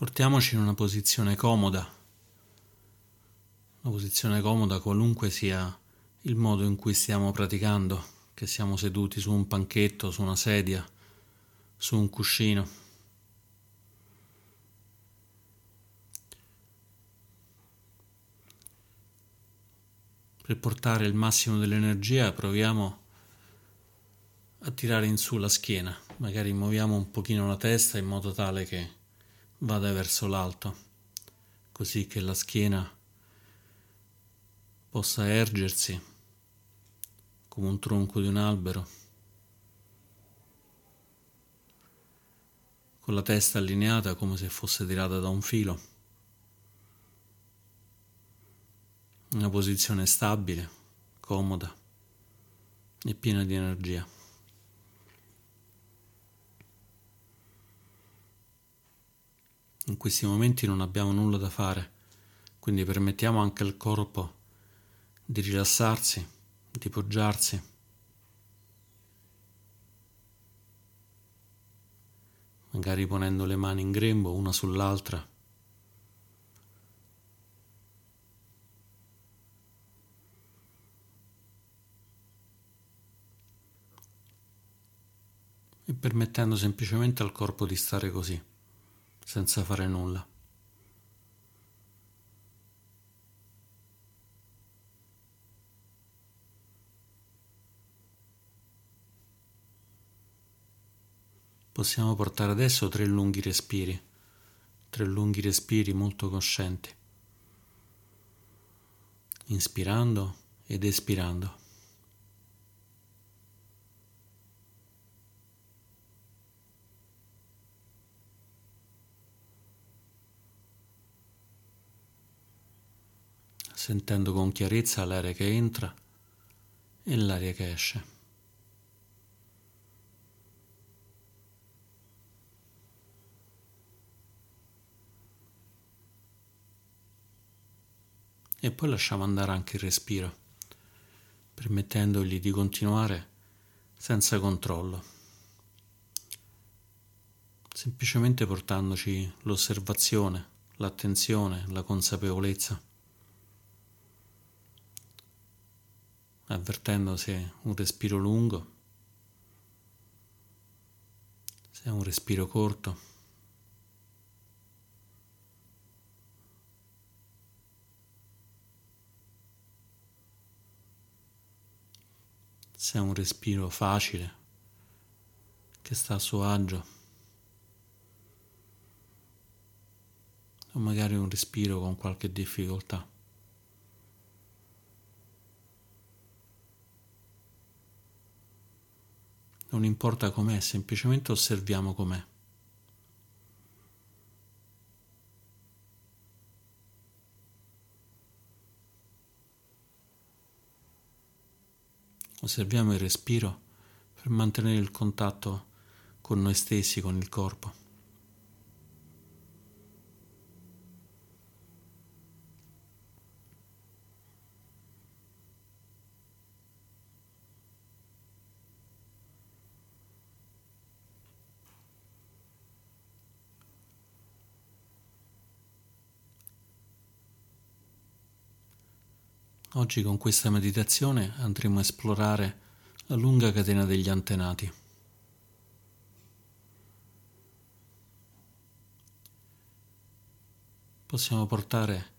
Portiamoci in una posizione comoda, una posizione comoda qualunque sia il modo in cui stiamo praticando, che siamo seduti su un panchetto, su una sedia, su un cuscino. Per portare il massimo dell'energia proviamo a tirare in su la schiena, magari muoviamo un pochino la testa in modo tale che vada verso l'alto, così che la schiena possa ergersi come un tronco di un albero, con la testa allineata come se fosse tirata da un filo. Una posizione stabile, comoda e piena di energia. In questi momenti non abbiamo nulla da fare, quindi permettiamo anche al corpo di rilassarsi, di poggiarsi. Magari ponendo le mani in grembo una sull'altra. E permettendo semplicemente al corpo di stare così senza fare nulla. Possiamo portare adesso tre lunghi respiri, tre lunghi respiri molto coscienti, inspirando ed espirando. Sentendo con chiarezza l'aria che entra e l'aria che esce. E poi lasciamo andare anche il respiro, permettendogli di continuare senza controllo, semplicemente portandoci l'osservazione, l'attenzione, la consapevolezza. Avvertendo se un respiro lungo, se un respiro corto. Se è un respiro facile, che sta a suo agio, o magari un respiro con qualche difficoltà. Non importa com'è, semplicemente osserviamo com'è. Osserviamo il respiro per mantenere il contatto con noi stessi, con il corpo. Oggi con questa meditazione andremo a esplorare la lunga catena degli antenati. Possiamo portare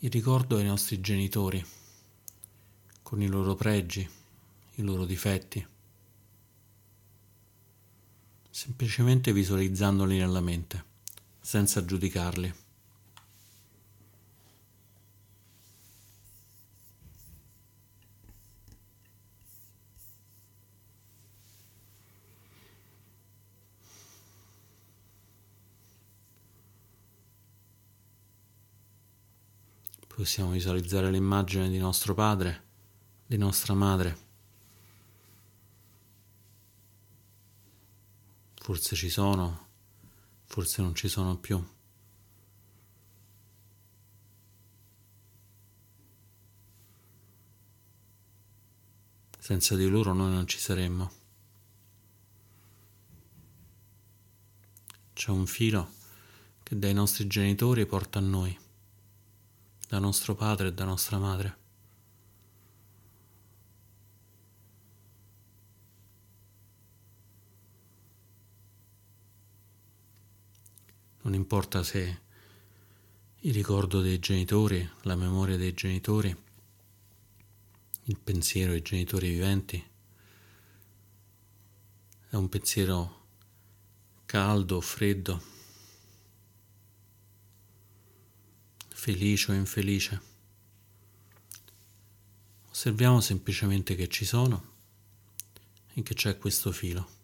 il ricordo ai nostri genitori, con i loro pregi, i loro difetti, semplicemente visualizzandoli nella mente, senza giudicarli. Possiamo visualizzare l'immagine di nostro padre, di nostra madre. Forse ci sono, forse non ci sono più. Senza di loro noi non ci saremmo. C'è un filo che dai nostri genitori porta a noi, da nostro padre e da nostra madre. Non importa se il ricordo dei genitori, la memoria dei genitori, il pensiero ai genitori viventi è un pensiero caldo o freddo, felice o infelice. Osserviamo semplicemente che ci sono e che c'è questo filo.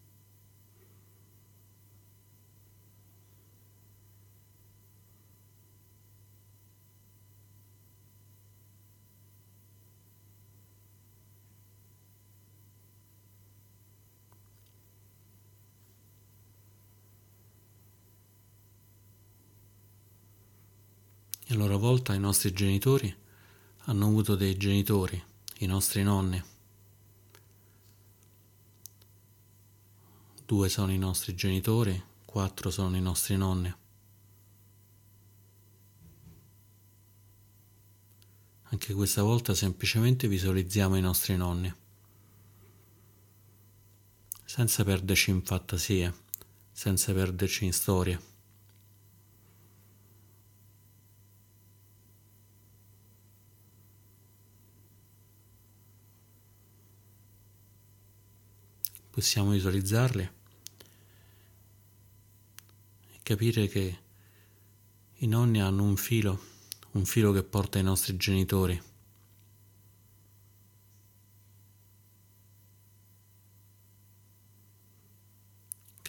E a loro volta i nostri genitori hanno avuto dei genitori, i nostri nonni. Due sono i nostri genitori, quattro sono i nostri nonni. Anche questa volta semplicemente visualizziamo i nostri nonni, senza perderci in fantasie, senza perderci in storie. Possiamo visualizzarli e capire che i nonni hanno un filo, un filo che porta ai nostri genitori.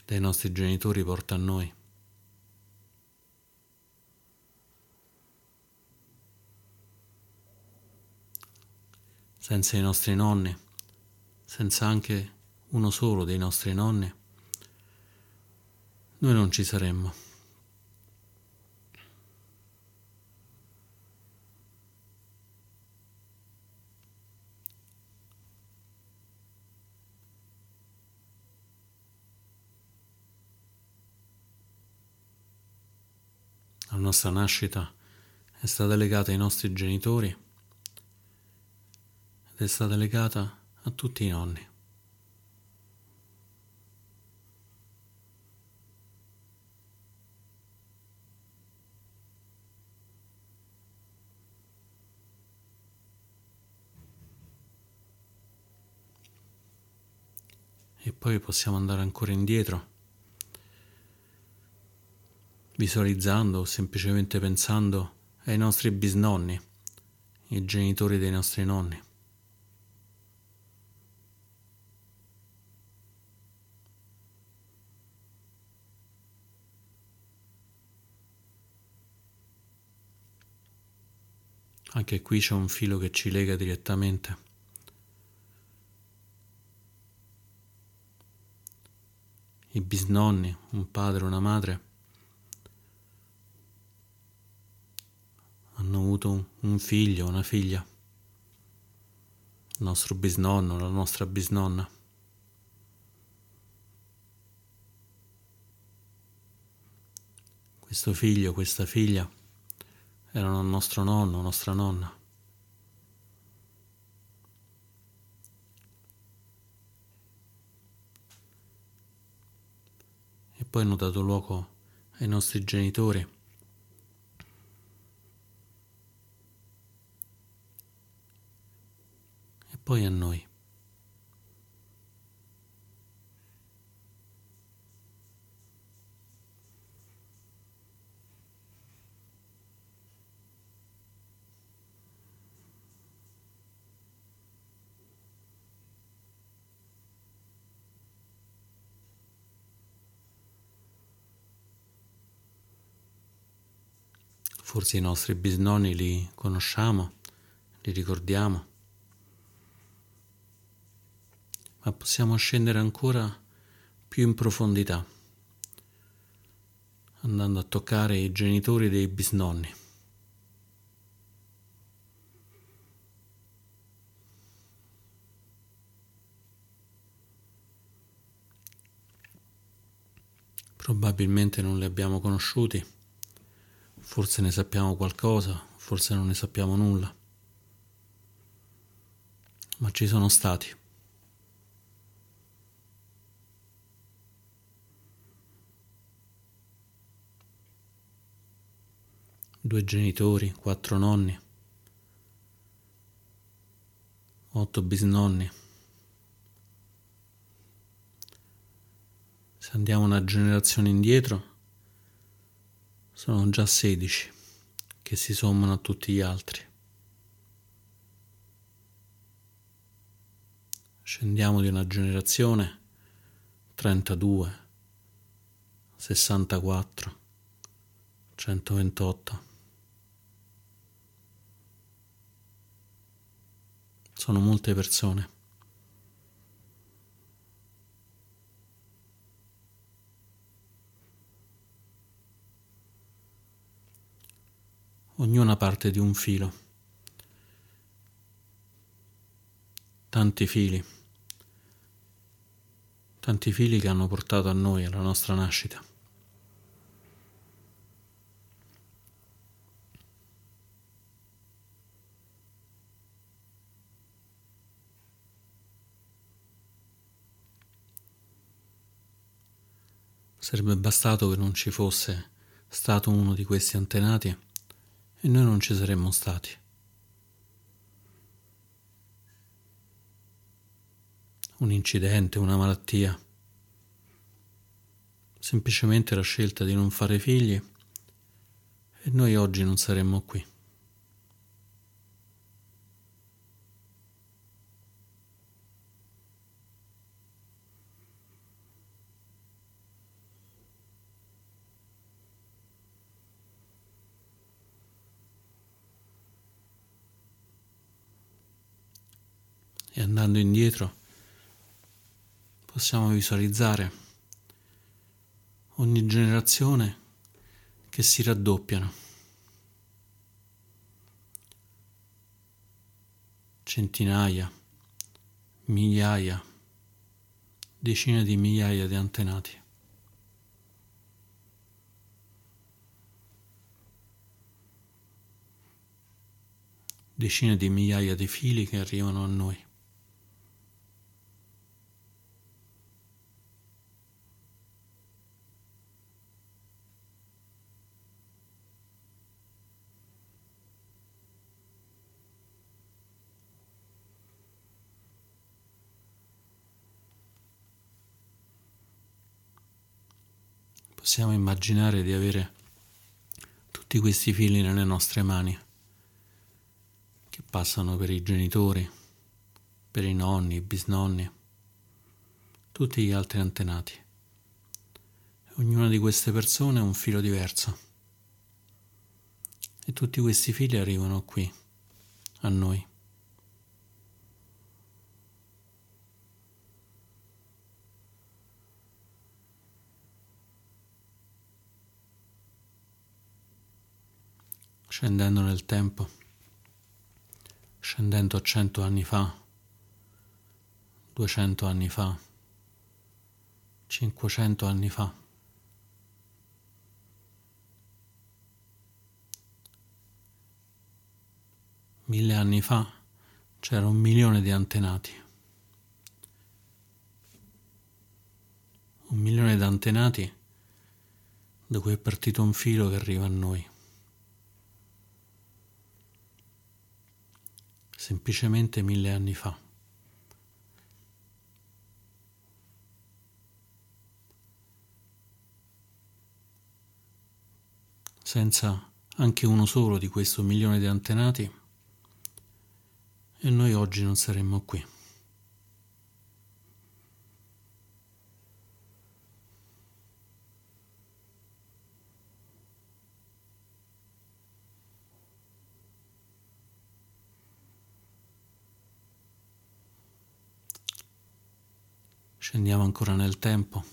dai nostri genitori porta a noi. Senza i nostri nonni, senza anche uno solo dei nostri nonni, noi non ci saremmo. La nostra nascita è stata legata ai nostri genitori ed è stata legata a tutti i nonni. E poi possiamo andare ancora indietro, visualizzando o semplicemente pensando ai nostri bisnonni, i genitori dei nostri nonni. Anche qui c'è un filo che ci lega direttamente. I bisnonni, un padre, una madre, hanno avuto un figlio, una figlia, il nostro bisnonno, la nostra bisnonna. Questo figlio, questa figlia erano il nostro nonno, nostra nonna. Poi hanno dato luogo ai nostri genitori. E poi a noi. Forse i nostri bisnonni li conosciamo, li ricordiamo, ma possiamo scendere ancora più in profondità, andando a toccare i genitori dei bisnonni. Probabilmente non li abbiamo conosciuti forse ne sappiamo qualcosa, forse non ne sappiamo nulla, ma ci sono stati. Due genitori, quattro nonni, otto bisnonni. Se andiamo una generazione indietro, sono già 16 che si sommano a tutti gli altri. Scendiamo di una generazione 32, 64, 128. Sono molte persone. Ognuna parte di un filo. Tanti fili, tanti fili che hanno portato a noi, alla nostra nascita. Sarebbe bastato che non ci fosse stato uno di questi antenati e noi non ci saremmo stati. Un incidente, una malattia, semplicemente la scelta di non fare figli e noi oggi non saremmo qui. Andando indietro possiamo visualizzare ogni generazione che si raddoppiano. Centinaia, migliaia, decine di migliaia di antenati. Decine di migliaia di fili che arrivano a noi. Possiamo immaginare di avere tutti questi fili nelle nostre mani che passano per i genitori, per i nonni, i bisnonni, tutti gli altri antenati. Ognuna di queste persone ha un filo diverso e tutti questi fili arrivano qui, a noi. Scendendo nel tempo, scendendo cento anni fa, duecento anni fa, cinquecento anni fa. Mille anni fa c'era un milione di antenati. Un milione di antenati da cui è partito un filo che arriva a noi. Semplicemente mille anni fa. Senza anche uno solo di questo milione di antenati e noi oggi non saremmo qui. Scendiamo ancora nel tempo.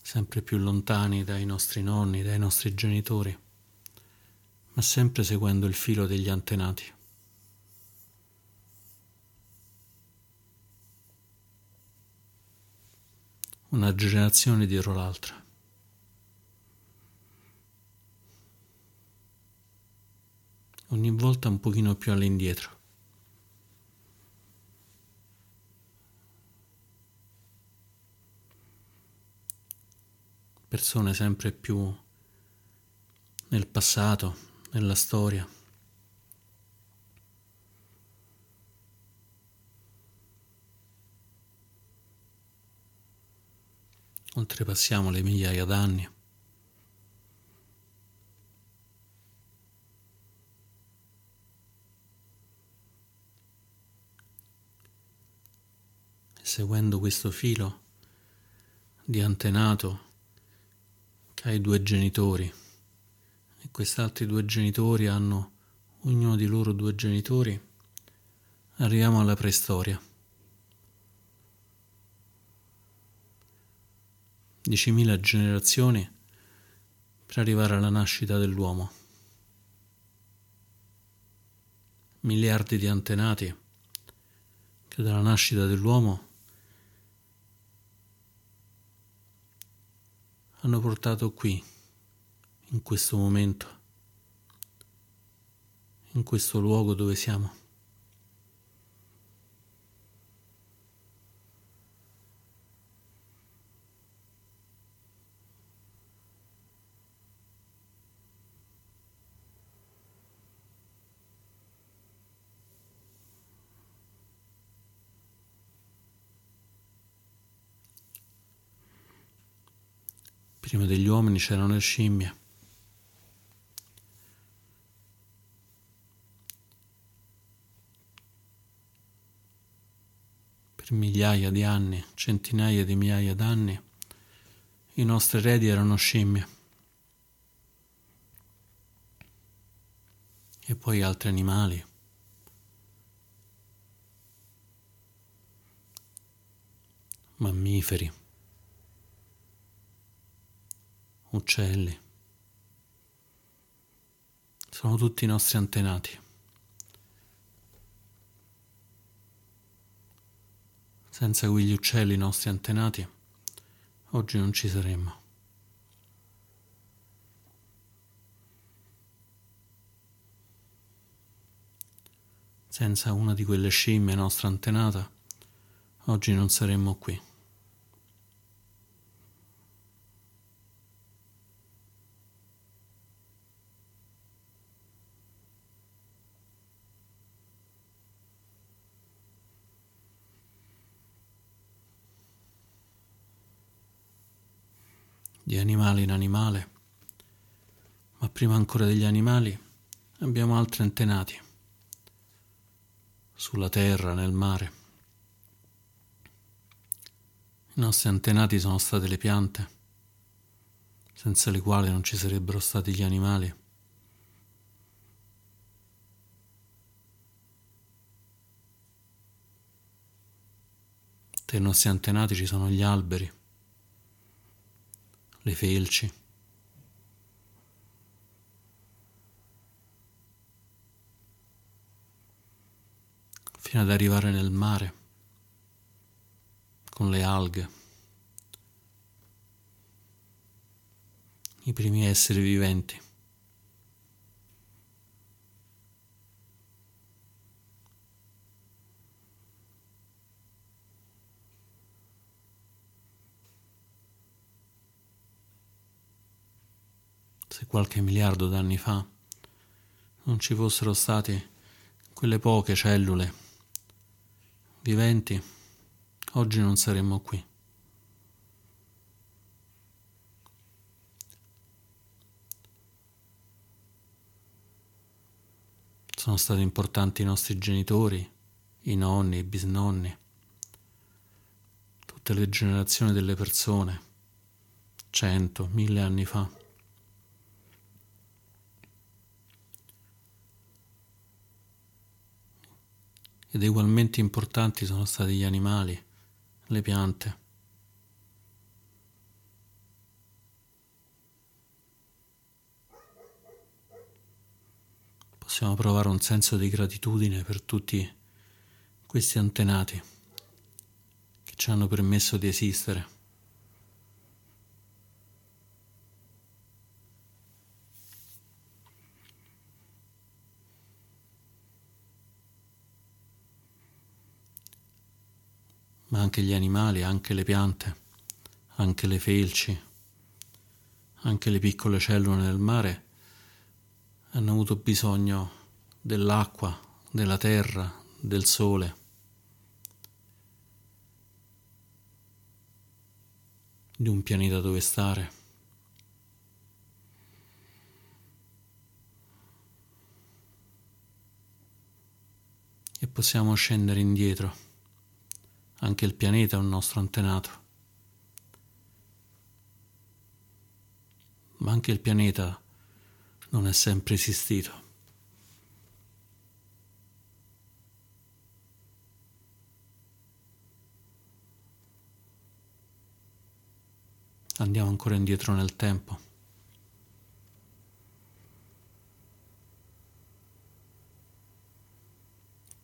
Sempre più lontani dai nostri nonni, dai nostri genitori, ma sempre seguendo il filo degli antenati. una generazione dietro l'altra. Ogni volta un pochino più all'indietro. Persone sempre più nel passato, nella storia. oltrepassiamo le migliaia d'anni. Seguendo questo filo di antenato che ha i due genitori e questi altri due genitori hanno ognuno di loro due genitori, arriviamo alla preistoria. 10.000 generazioni per arrivare alla nascita dell'uomo. Miliardi di antenati che dalla nascita dell'uomo hanno portato qui, in questo momento, in questo luogo dove siamo. Prima degli uomini c'erano le scimmie. Per migliaia di anni, centinaia di migliaia d'anni, i nostri eredi erano scimmie. E poi altri animali. Mammiferi. Uccelli. Sono tutti i nostri antenati. Senza quegli uccelli nostri antenati, oggi non ci saremmo. Senza una di quelle scimmie nostra antenata, oggi non saremmo qui. Di animale in animale, ma prima ancora degli animali abbiamo altri antenati, sulla terra, nel mare. I nostri antenati sono state le piante, senza le quali non ci sarebbero stati gli animali. Tra i nostri antenati ci sono gli alberi le felci. fino ad arrivare nel mare con le alghe, i primi esseri viventi. Qualche miliardo d'anni fa non ci fossero state quelle poche cellule viventi, oggi non saremmo qui. Sono stati importanti i nostri genitori, i nonni, i bisnonni, tutte le generazioni delle persone, cento, mille anni fa. Ed ugualmente importanti sono stati gli animali, le piante. Possiamo provare un senso di gratitudine per tutti questi antenati che ci hanno permesso di esistere. Ma anche gli animali, anche le piante, anche le felci, anche le piccole cellule nel mare hanno avuto bisogno dell'acqua, della terra, del sole. di un pianeta dove stare. E possiamo scendere indietro. Anche il pianeta è un nostro antenato. Ma anche il pianeta non è sempre esistito. Andiamo ancora indietro nel tempo.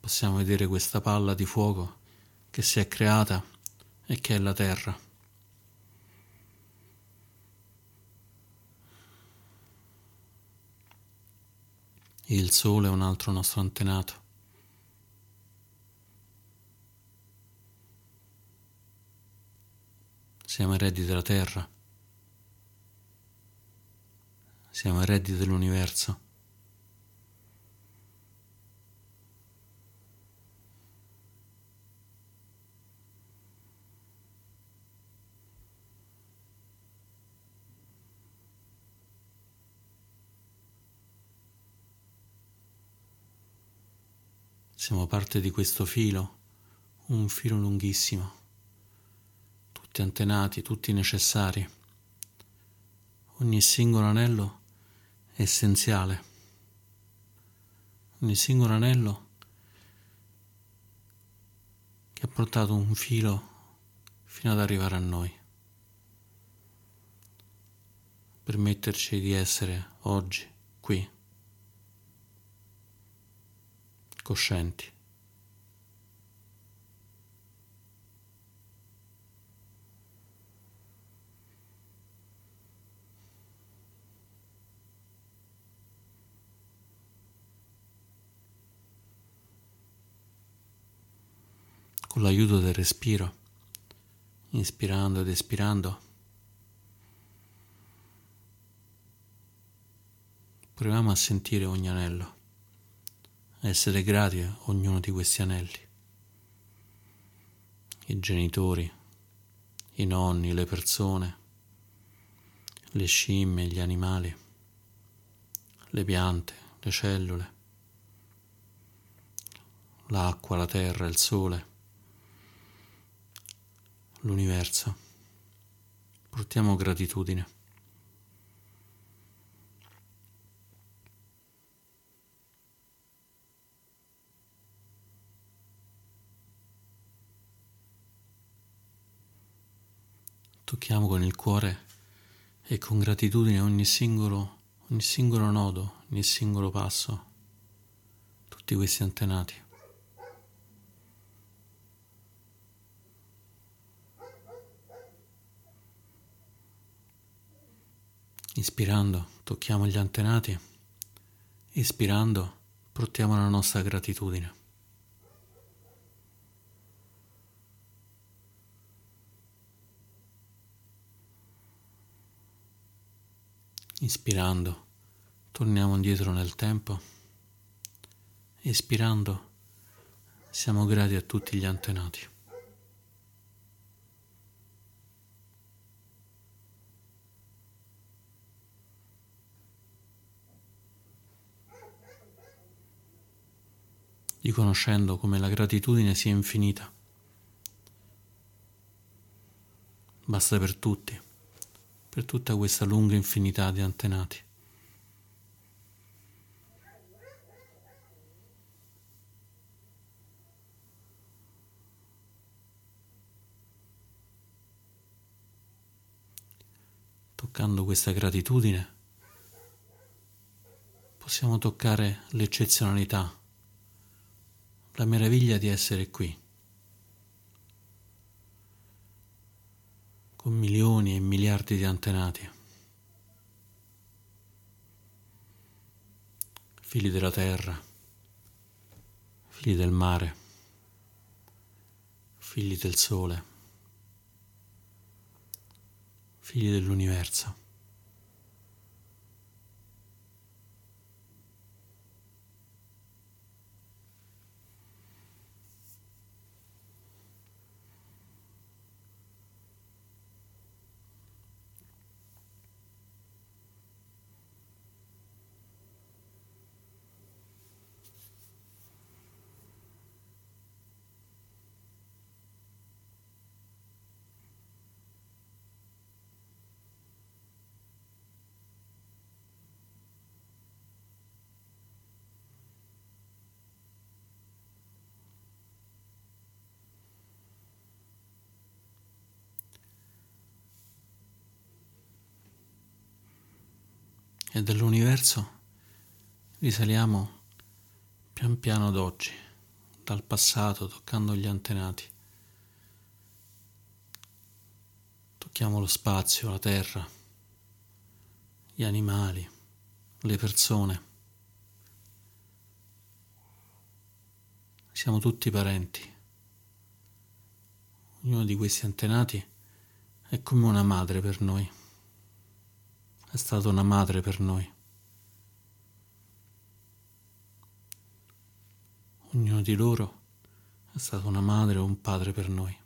Possiamo vedere questa palla di fuoco che si è creata e che è la Terra. Il Sole è un altro nostro antenato. Siamo eredi della Terra. Siamo eredi dell'universo. Siamo parte di questo filo, un filo lunghissimo tutti antenati, tutti necessari. Ogni singolo anello è essenziale. Ogni singolo anello che ha portato un filo fino ad arrivare a noi. Permetterci di essere oggi qui, coscienti. con l'aiuto del respiro, inspirando ed espirando. Proviamo a sentire ogni anello, essere grati a ognuno di questi anelli. I genitori, i nonni, le persone, le scimmie, gli animali, le piante, le cellule, l'acqua, la terra, il sole l'universo. Portiamo gratitudine. Tocchiamo con il cuore e con gratitudine ogni singolo, ogni singolo nodo, ogni singolo passo, tutti questi antenati. Ispirando tocchiamo gli antenati, ispirando portiamo la nostra gratitudine. Ispirando torniamo indietro nel tempo, ispirando siamo grati a tutti gli antenati. riconoscendo come la gratitudine sia infinita. Basta per tutti, per tutta questa lunga infinità di antenati. Toccando questa gratitudine possiamo toccare l'eccezionalità la meraviglia di essere qui, con milioni e miliardi di antenati, figli della terra, figli del mare, figli del sole, figli dell'universo. Dell'universo risaliamo pian piano ad oggi, dal passato, toccando gli antenati. Tocchiamo lo spazio, la terra, gli animali, le persone. Siamo tutti parenti. Ognuno di questi antenati è come una madre per noi è stata una madre per noi. Ognuno di loro è stato una madre o un padre per noi.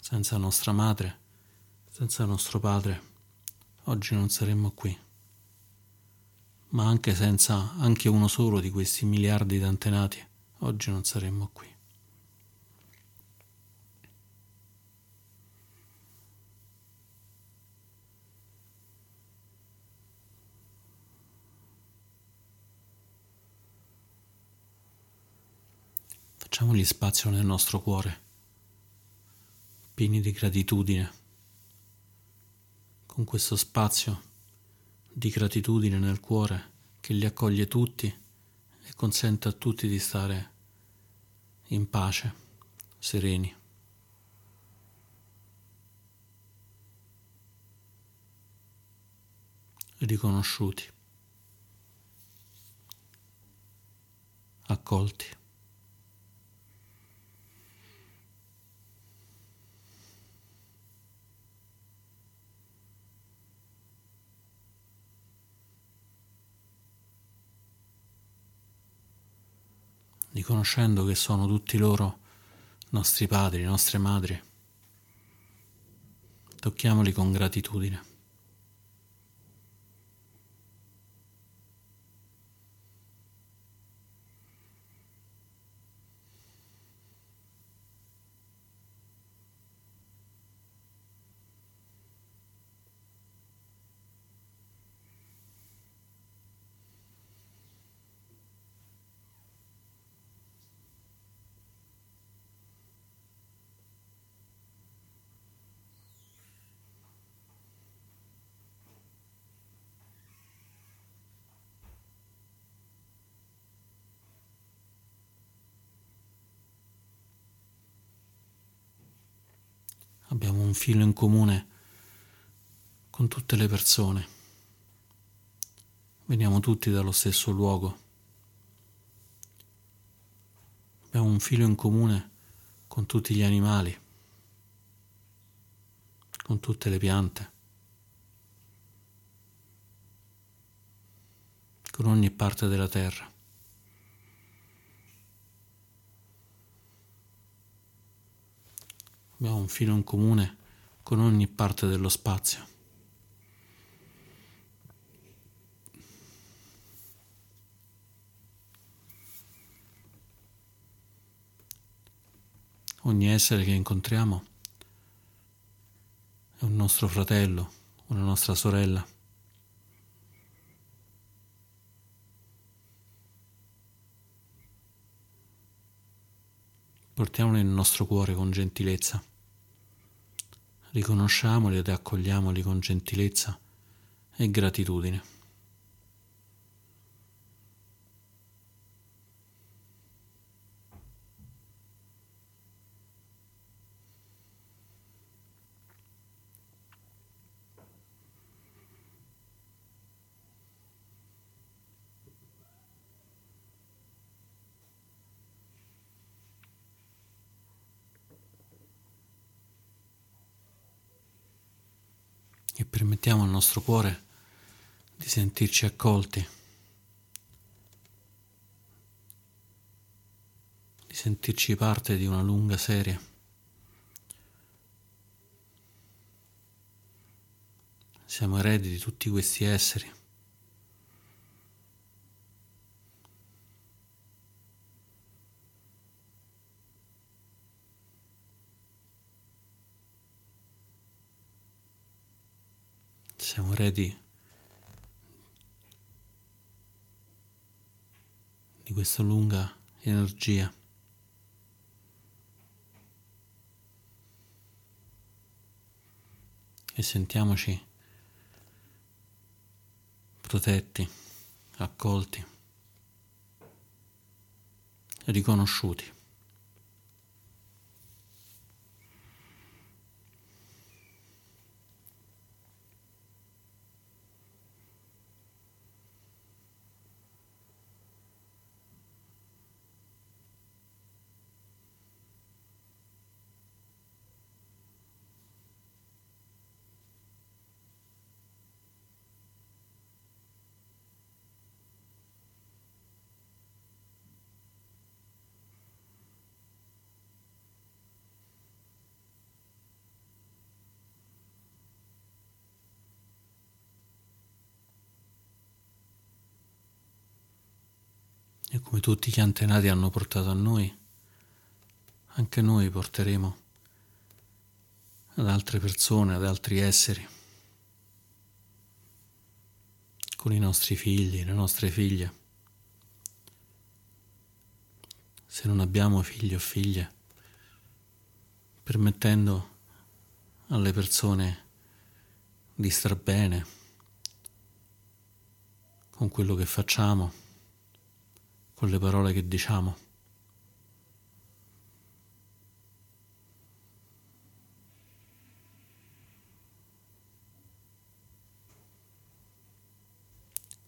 Senza nostra madre, senza nostro padre, oggi non saremmo qui. Ma anche senza anche uno solo di questi miliardi di antenati, oggi non saremmo qui. Facciamogli spazio nel nostro cuore, pieni di gratitudine. Con questo spazio di gratitudine nel cuore che li accoglie tutti e consente a tutti di stare in pace, sereni. riconosciuti, accolti. Riconoscendo che sono tutti loro nostri padri, nostre madri. Tocchiamoli con gratitudine. Abbiamo un filo in comune con tutte le persone. Veniamo tutti dallo stesso luogo. Abbiamo un filo in comune con tutti gli animali, con tutte le piante, con ogni parte della terra. Abbiamo un filo in comune con ogni parte dello spazio. Ogni essere che incontriamo è un nostro fratello, una nostra sorella. Portiamoli nel nostro cuore con gentilezza. Riconosciamoli ed accogliamoli con gentilezza e gratitudine. e permettiamo al nostro cuore di sentirci accolti, di sentirci parte di una lunga serie. Siamo eredi di tutti questi esseri. Siamo eredi di questa lunga energia. E sentiamoci protetti, accolti, riconosciuti. E come tutti gli antenati hanno portato a noi, anche noi porteremo ad altre persone, ad altri esseri, con i nostri figli, le nostre figlie. Se non abbiamo figli o figlie, permettendo alle persone di star bene con quello che facciamo con le parole che diciamo.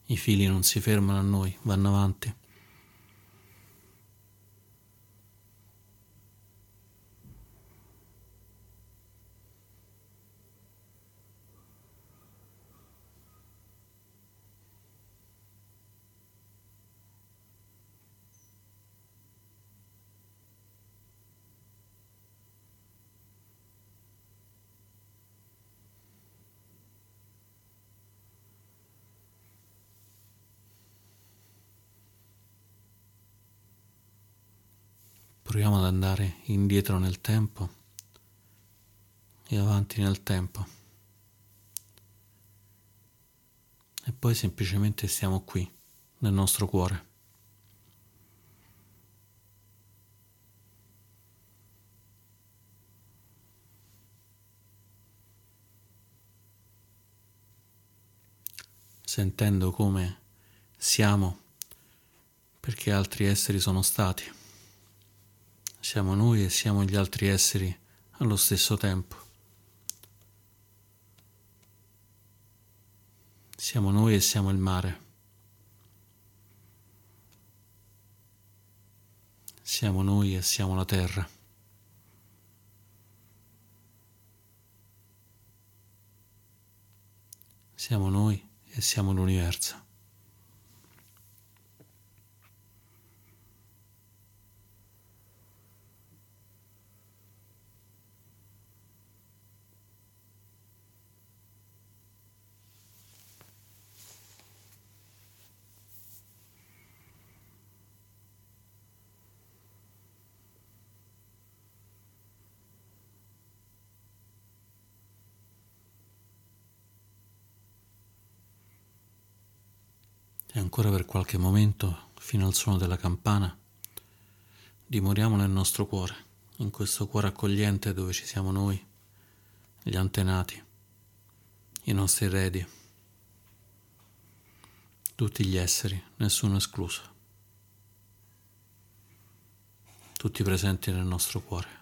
I fili non si fermano a noi, vanno avanti. Proviamo ad andare indietro nel tempo e avanti nel tempo. E poi semplicemente stiamo qui, nel nostro cuore. Sentendo come siamo perché altri esseri sono stati. Siamo noi e siamo gli altri esseri allo stesso tempo. Siamo noi e siamo il mare. Siamo noi e siamo la terra. Siamo noi e siamo l'universo. E ancora per qualche momento, fino al suono della campana, dimoriamo nel nostro cuore, in questo cuore accogliente dove ci siamo noi, gli antenati, i nostri eredi, tutti gli esseri, nessuno escluso, tutti presenti nel nostro cuore.